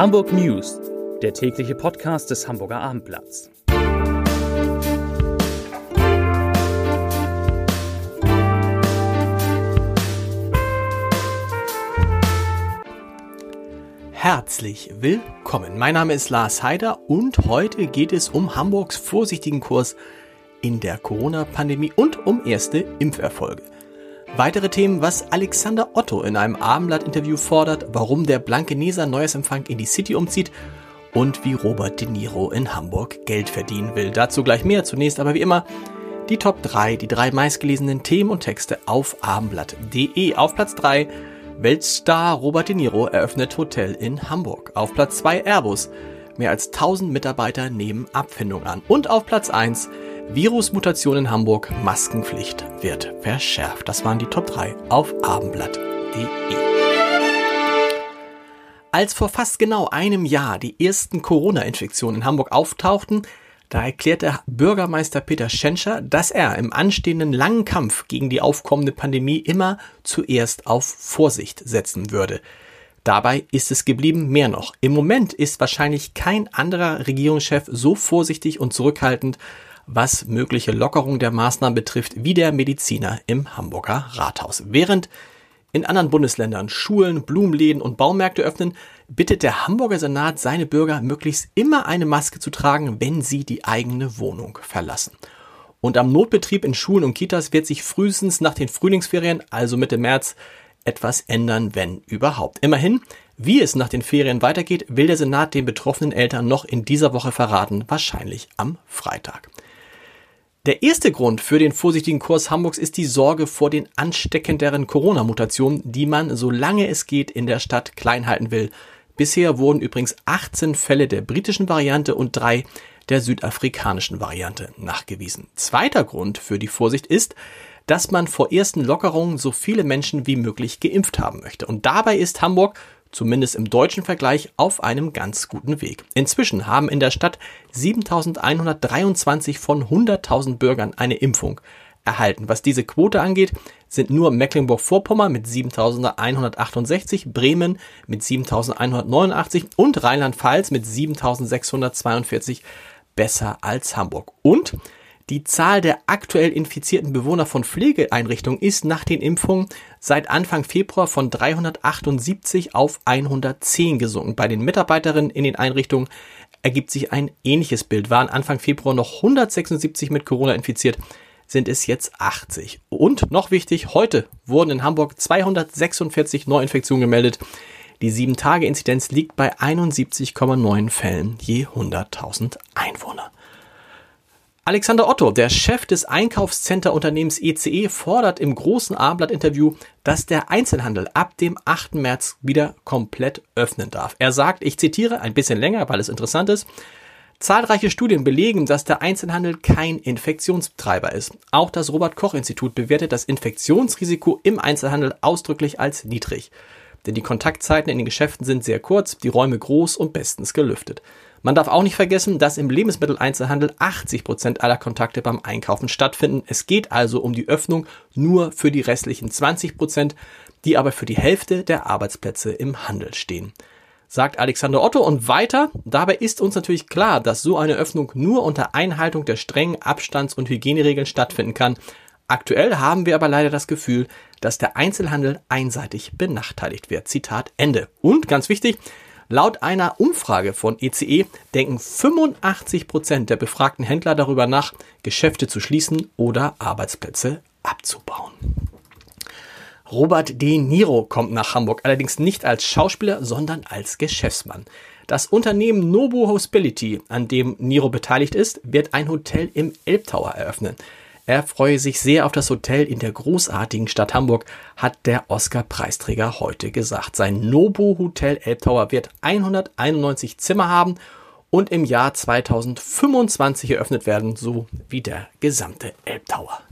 Hamburg News, der tägliche Podcast des Hamburger Abendblatts. Herzlich willkommen. Mein Name ist Lars Heider und heute geht es um Hamburgs vorsichtigen Kurs in der Corona-Pandemie und um erste Impferfolge. Weitere Themen, was Alexander Otto in einem Abendblatt-Interview fordert, warum der Blankeneser Neuesempfang in die City umzieht und wie Robert De Niro in Hamburg Geld verdienen will. Dazu gleich mehr. Zunächst aber wie immer die Top 3, die drei meistgelesenen Themen und Texte auf abendblatt.de. Auf Platz 3 Weltstar Robert De Niro eröffnet Hotel in Hamburg. Auf Platz 2 Airbus. Mehr als 1000 Mitarbeiter nehmen Abfindung an. Und auf Platz 1 Virusmutation in Hamburg, Maskenpflicht wird verschärft. Das waren die Top 3 auf abendblatt.de. Als vor fast genau einem Jahr die ersten Corona-Infektionen in Hamburg auftauchten, da erklärte Bürgermeister Peter Schenscher, dass er im anstehenden langen Kampf gegen die aufkommende Pandemie immer zuerst auf Vorsicht setzen würde. Dabei ist es geblieben mehr noch. Im Moment ist wahrscheinlich kein anderer Regierungschef so vorsichtig und zurückhaltend, was mögliche Lockerung der Maßnahmen betrifft, wie der Mediziner im Hamburger Rathaus. Während in anderen Bundesländern Schulen, Blumenläden und Baumärkte öffnen, bittet der Hamburger Senat seine Bürger möglichst immer eine Maske zu tragen, wenn sie die eigene Wohnung verlassen. Und am Notbetrieb in Schulen und Kitas wird sich frühestens nach den Frühlingsferien, also Mitte März, etwas ändern, wenn überhaupt. Immerhin, wie es nach den Ferien weitergeht, will der Senat den betroffenen Eltern noch in dieser Woche verraten, wahrscheinlich am Freitag. Der erste Grund für den vorsichtigen Kurs Hamburgs ist die Sorge vor den ansteckenderen Corona-Mutationen, die man, solange es geht, in der Stadt klein halten will. Bisher wurden übrigens 18 Fälle der britischen Variante und drei der südafrikanischen Variante nachgewiesen. Zweiter Grund für die Vorsicht ist, dass man vor ersten Lockerungen so viele Menschen wie möglich geimpft haben möchte. Und dabei ist Hamburg zumindest im deutschen Vergleich, auf einem ganz guten Weg. Inzwischen haben in der Stadt 7123 von 100.000 Bürgern eine Impfung erhalten. Was diese Quote angeht, sind nur Mecklenburg-Vorpommern mit 7.168, Bremen mit 7.189 und Rheinland-Pfalz mit 7.642 besser als Hamburg. Und die Zahl der aktuell infizierten Bewohner von Pflegeeinrichtungen ist nach den Impfungen seit Anfang Februar von 378 auf 110 gesunken. Bei den Mitarbeiterinnen in den Einrichtungen ergibt sich ein ähnliches Bild. Waren Anfang Februar noch 176 mit Corona infiziert, sind es jetzt 80. Und noch wichtig, heute wurden in Hamburg 246 Neuinfektionen gemeldet. Die 7-Tage-Inzidenz liegt bei 71,9 Fällen je 100.000 Einwohner. Alexander Otto, der Chef des Einkaufscenterunternehmens ECE, fordert im großen Abendblatt-Interview, dass der Einzelhandel ab dem 8. März wieder komplett öffnen darf. Er sagt, ich zitiere ein bisschen länger, weil es interessant ist, Zahlreiche Studien belegen, dass der Einzelhandel kein Infektionstreiber ist. Auch das Robert Koch Institut bewertet das Infektionsrisiko im Einzelhandel ausdrücklich als niedrig. Denn die Kontaktzeiten in den Geschäften sind sehr kurz, die Räume groß und bestens gelüftet. Man darf auch nicht vergessen, dass im Lebensmitteleinzelhandel 80 Prozent aller Kontakte beim Einkaufen stattfinden. Es geht also um die Öffnung nur für die restlichen 20 Prozent, die aber für die Hälfte der Arbeitsplätze im Handel stehen. Sagt Alexander Otto und weiter, dabei ist uns natürlich klar, dass so eine Öffnung nur unter Einhaltung der strengen Abstands- und Hygieneregeln stattfinden kann. Aktuell haben wir aber leider das Gefühl, dass der Einzelhandel einseitig benachteiligt wird. Zitat Ende. Und ganz wichtig, Laut einer Umfrage von ECE denken 85 Prozent der befragten Händler darüber nach, Geschäfte zu schließen oder Arbeitsplätze abzubauen. Robert De Niro kommt nach Hamburg, allerdings nicht als Schauspieler, sondern als Geschäftsmann. Das Unternehmen Nobu Hospitality, an dem Niro beteiligt ist, wird ein Hotel im Elbtower eröffnen. Er freue sich sehr auf das Hotel in der großartigen Stadt Hamburg, hat der Oscar-Preisträger heute gesagt. Sein Nobu Hotel Elbtower wird 191 Zimmer haben und im Jahr 2025 eröffnet werden, so wie der gesamte Elbtower.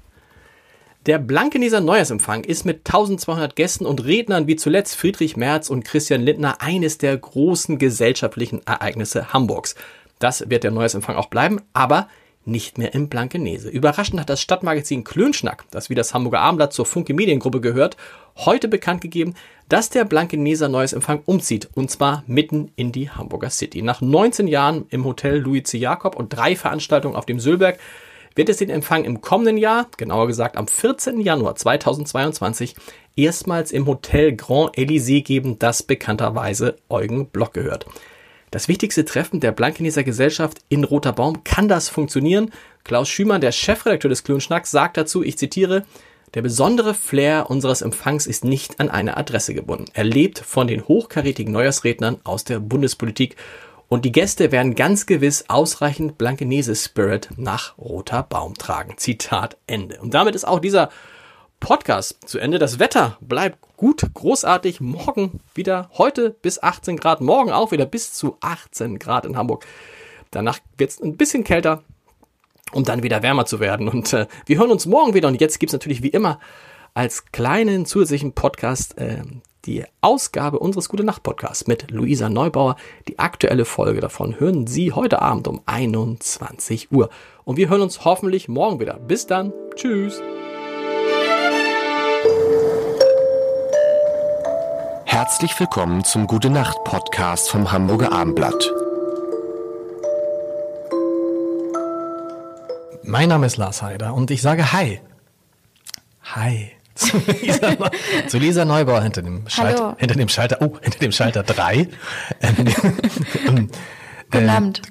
Der Blankeneser Neujahrsempfang ist mit 1200 Gästen und Rednern wie zuletzt Friedrich Merz und Christian Lindner eines der großen gesellschaftlichen Ereignisse Hamburgs. Das wird der Neujahrsempfang auch bleiben, aber nicht mehr im Blankenese. Überraschend hat das Stadtmagazin Klönschnack, das wie das Hamburger Abendblatt zur Funke Mediengruppe gehört, heute bekannt gegeben, dass der Blankeneser Neues Empfang umzieht und zwar mitten in die Hamburger City. Nach 19 Jahren im Hotel Louis C. Jakob und drei Veranstaltungen auf dem Sülberg wird es den Empfang im kommenden Jahr, genauer gesagt am 14. Januar 2022, erstmals im Hotel Grand Elysée geben, das bekannterweise Eugen Block gehört. Das wichtigste Treffen der Blankeneser Gesellschaft in Roter Baum kann das funktionieren. Klaus Schümann, der Chefredakteur des Klönschnacks, sagt dazu, ich zitiere, der besondere Flair unseres Empfangs ist nicht an eine Adresse gebunden. Er lebt von den hochkarätigen Neujahrsrednern aus der Bundespolitik und die Gäste werden ganz gewiss ausreichend Blankenese-Spirit nach Roter Baum tragen. Zitat Ende. Und damit ist auch dieser Podcast zu Ende. Das Wetter bleibt gut, großartig. Morgen wieder heute bis 18 Grad. Morgen auch wieder bis zu 18 Grad in Hamburg. Danach wird es ein bisschen kälter, um dann wieder wärmer zu werden. Und äh, wir hören uns morgen wieder. Und jetzt gibt's natürlich wie immer als kleinen zusätzlichen Podcast äh, die Ausgabe unseres Gute Nacht Podcasts mit Luisa Neubauer. Die aktuelle Folge davon hören Sie heute Abend um 21 Uhr. Und wir hören uns hoffentlich morgen wieder. Bis dann. Tschüss. Herzlich willkommen zum Gute Nacht Podcast vom Hamburger Abendblatt. Mein Name ist Lars Heider und ich sage Hi. Hi. Zu Lisa, zu Lisa Neubauer hinter dem Schalter, hinter dem Schalter, oh, hinter dem Schalter 3. Ähm, Guten Abend.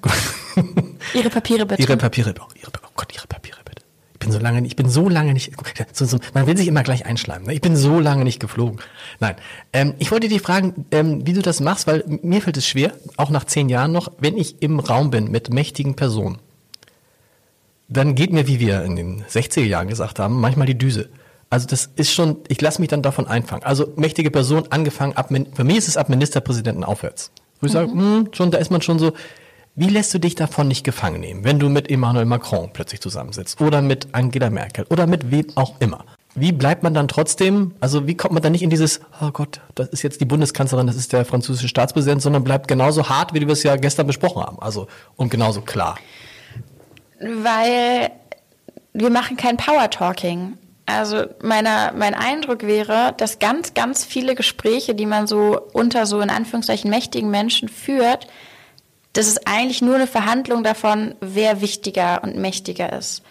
Ihre Papiere bitte. Ihre Papiere, oh, ihre, oh Gott, Ihre Papiere bitte. Ich bin so lange, ich bin so lange nicht, so, so, man will sich immer gleich einschleimen. Ne? Ich bin so lange nicht geflogen. Nein, ähm, ich wollte dich fragen, ähm, wie du das machst, weil mir fällt es schwer, auch nach zehn Jahren noch, wenn ich im Raum bin mit mächtigen Personen, dann geht mir, wie wir in den 60er Jahren gesagt haben, manchmal die Düse. Also das ist schon, ich lasse mich dann davon einfangen. Also mächtige Person angefangen, ab, für mich ist es ab Ministerpräsidenten aufwärts. Wo ich mhm. sage, hm, schon, da ist man schon so, wie lässt du dich davon nicht gefangen nehmen, wenn du mit Emmanuel Macron plötzlich zusammensitzt oder mit Angela Merkel oder mit wem auch immer? Wie bleibt man dann trotzdem, also wie kommt man dann nicht in dieses, oh Gott, das ist jetzt die Bundeskanzlerin, das ist der französische Staatspräsident, sondern bleibt genauso hart, wie wir es ja gestern besprochen haben, also und genauso klar? Weil wir machen kein Power Talking. Also meiner, mein Eindruck wäre, dass ganz, ganz viele Gespräche, die man so unter so in Anführungszeichen mächtigen Menschen führt, das ist eigentlich nur eine Verhandlung davon, wer wichtiger und mächtiger ist.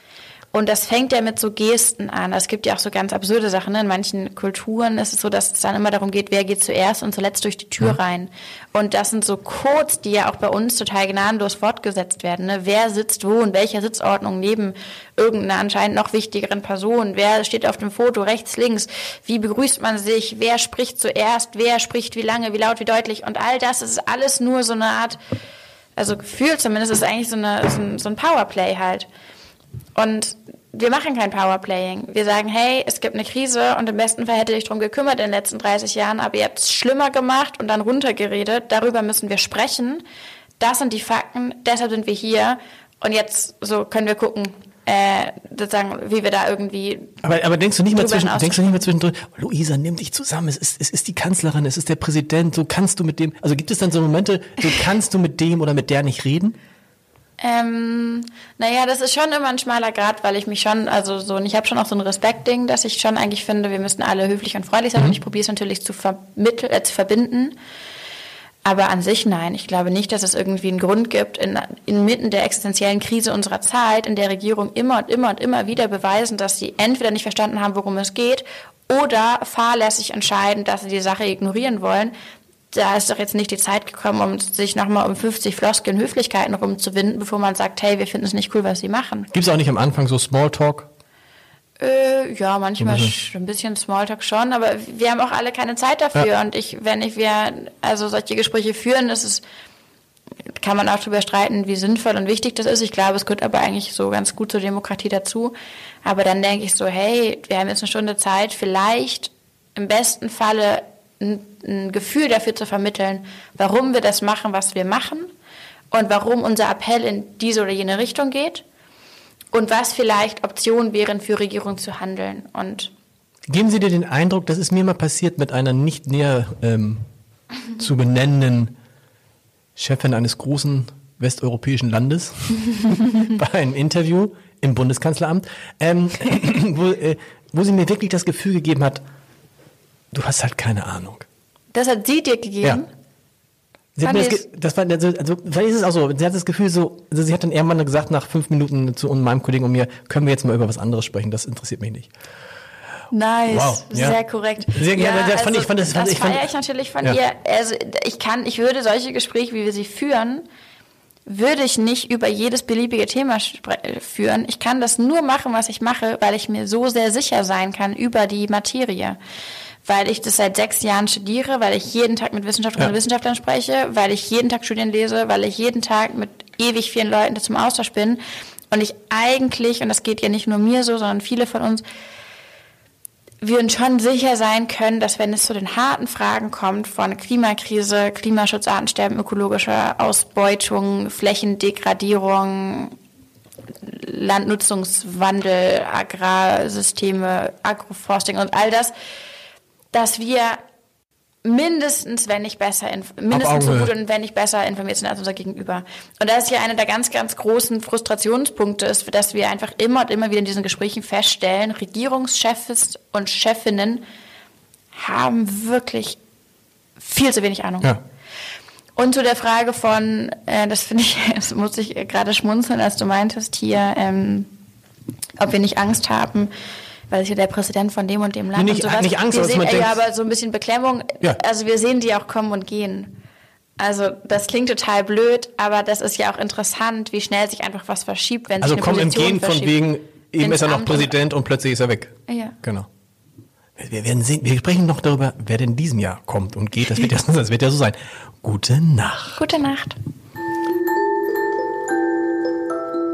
Und das fängt ja mit so Gesten an. Es gibt ja auch so ganz absurde Sachen. Ne? In manchen Kulturen ist es so, dass es dann immer darum geht, wer geht zuerst und zuletzt durch die Tür ja. rein. Und das sind so Codes, die ja auch bei uns total gnadenlos fortgesetzt werden. Ne? Wer sitzt wo in welcher Sitzordnung neben irgendeiner anscheinend noch wichtigeren Person? Wer steht auf dem Foto rechts, links? Wie begrüßt man sich? Wer spricht zuerst? Wer spricht wie lange, wie laut, wie deutlich? Und all das ist alles nur so eine Art, also gefühlt zumindest, ist eigentlich so, eine, so ein, so ein Powerplay halt. Und wir machen kein Powerplaying. Wir sagen, hey, es gibt eine Krise und im besten Fall hätte dich darum gekümmert in den letzten 30 Jahren, aber ihr habt es schlimmer gemacht und dann runtergeredet. Darüber müssen wir sprechen. Das sind die Fakten, deshalb sind wir hier. Und jetzt so können wir gucken, äh, sozusagen, wie wir da irgendwie. Aber, aber denkst du nicht mehr zwischen, denkst du nicht mehr zwischendrin, Luisa, nimm dich zusammen, es ist, es ist die Kanzlerin, es ist der Präsident, so kannst du mit dem, also gibt es dann so Momente, so kannst du mit dem oder mit der nicht reden? Ähm, naja, das ist schon immer ein schmaler Grad, weil ich mich schon, also so, und ich habe schon auch so ein Respektding, dass ich schon eigentlich finde, wir müssen alle höflich und freundlich sein mhm. und ich probiere es natürlich zu, vermitteln, äh, zu verbinden. Aber an sich nein. Ich glaube nicht, dass es irgendwie einen Grund gibt, in, inmitten der existenziellen Krise unserer Zeit, in der Regierung immer und immer und immer wieder beweisen, dass sie entweder nicht verstanden haben, worum es geht, oder fahrlässig entscheiden, dass sie die Sache ignorieren wollen, da ist doch jetzt nicht die Zeit gekommen, um sich nochmal um 50 Floskeln Höflichkeiten rumzuwinden, bevor man sagt, hey, wir finden es nicht cool, was sie machen. Gibt es auch nicht am Anfang so Smalltalk? Äh, ja, manchmal ein bisschen Smalltalk schon, aber wir haben auch alle keine Zeit dafür. Ja. Und ich, wenn ich wir also solche Gespräche führen, ist es, kann man auch darüber streiten, wie sinnvoll und wichtig das ist. Ich glaube, es gehört aber eigentlich so ganz gut zur Demokratie dazu. Aber dann denke ich so, hey, wir haben jetzt eine Stunde Zeit, vielleicht im besten Falle ein, ein Gefühl dafür zu vermitteln, warum wir das machen, was wir machen und warum unser Appell in diese oder jene Richtung geht und was vielleicht Optionen wären für Regierung zu handeln. Und Geben Sie dir den Eindruck, das ist mir mal passiert mit einer nicht näher ähm, zu benennenden Chefin eines großen westeuropäischen Landes bei einem Interview im Bundeskanzleramt, ähm, wo, äh, wo sie mir wirklich das Gefühl gegeben hat, du hast halt keine Ahnung. Das hat sie dir gegeben? Ja. Sie hat mir das, das war, also, also, vielleicht ist es auch so, sie hat das Gefühl so, also sie hat dann irgendwann gesagt nach fünf Minuten zu meinem Kollegen und mir, können wir jetzt mal über was anderes sprechen, das interessiert mich nicht. Nice, Wow, ja. sehr korrekt. Sehr gerne, das fand ich- fand das- fand das ich- fand- feiere ich natürlich von Ja. ihr. Also ich kann, ich würde solche Gespräche, wie wir sie führen, würde ich nicht über jedes beliebige Thema führen. Ich kann das nur machen, was ich mache, weil ich mir so sehr sicher sein kann über die Materie. Weil ich das seit sechs Jahren studiere, weil ich jeden Tag mit Wissenschaftlerinnen Ja. und Wissenschaftlern spreche, weil ich jeden Tag Studien lese, weil ich jeden Tag mit ewig vielen Leuten zum Austausch bin. Und ich eigentlich, und das geht ja nicht nur mir so, sondern viele von uns, wir uns schon sicher sein können, dass wenn es zu den harten Fragen kommt von Klimakrise, Klimaschutz, Artensterben, ökologischer Ausbeutung, Flächendegradierung, Landnutzungswandel, Agrarsysteme, Agroforsting und all das, dass wir mindestens, wenn nicht besser, mindestens so gut und wenn nicht besser informiert sind als unser Gegenüber. Und das ist ja einer der ganz, ganz großen Frustrationspunkte ist, dass wir einfach immer und immer wieder in diesen Gesprächen feststellen, Regierungschefs und Chefinnen haben wirklich viel zu wenig Ahnung. Ja. Und zu der Frage von, äh, das finde ich, das muss ich gerade schmunzeln, als du meintest hier, ähm, ob wir nicht Angst haben, weil es ja der Präsident von dem und dem Land Nee, und nicht- sowas. nicht Angst, wir sehen, man ja, aber so ein bisschen Beklemmung. Ja. Also wir sehen die auch kommen und gehen. Also das klingt total blöd, aber das ist ja auch interessant, wie schnell sich einfach was verschiebt, wenn Also sich eine komm im Position Gehen von wegen, eben ist er noch Amt Präsident und plötzlich ist er weg. Ja. Genau. Wir werden sehen, wir sprechen noch darüber, wer denn in diesem Jahr kommt und geht. Das wird ja, das wird ja so sein. Gute Nacht. Gute Nacht.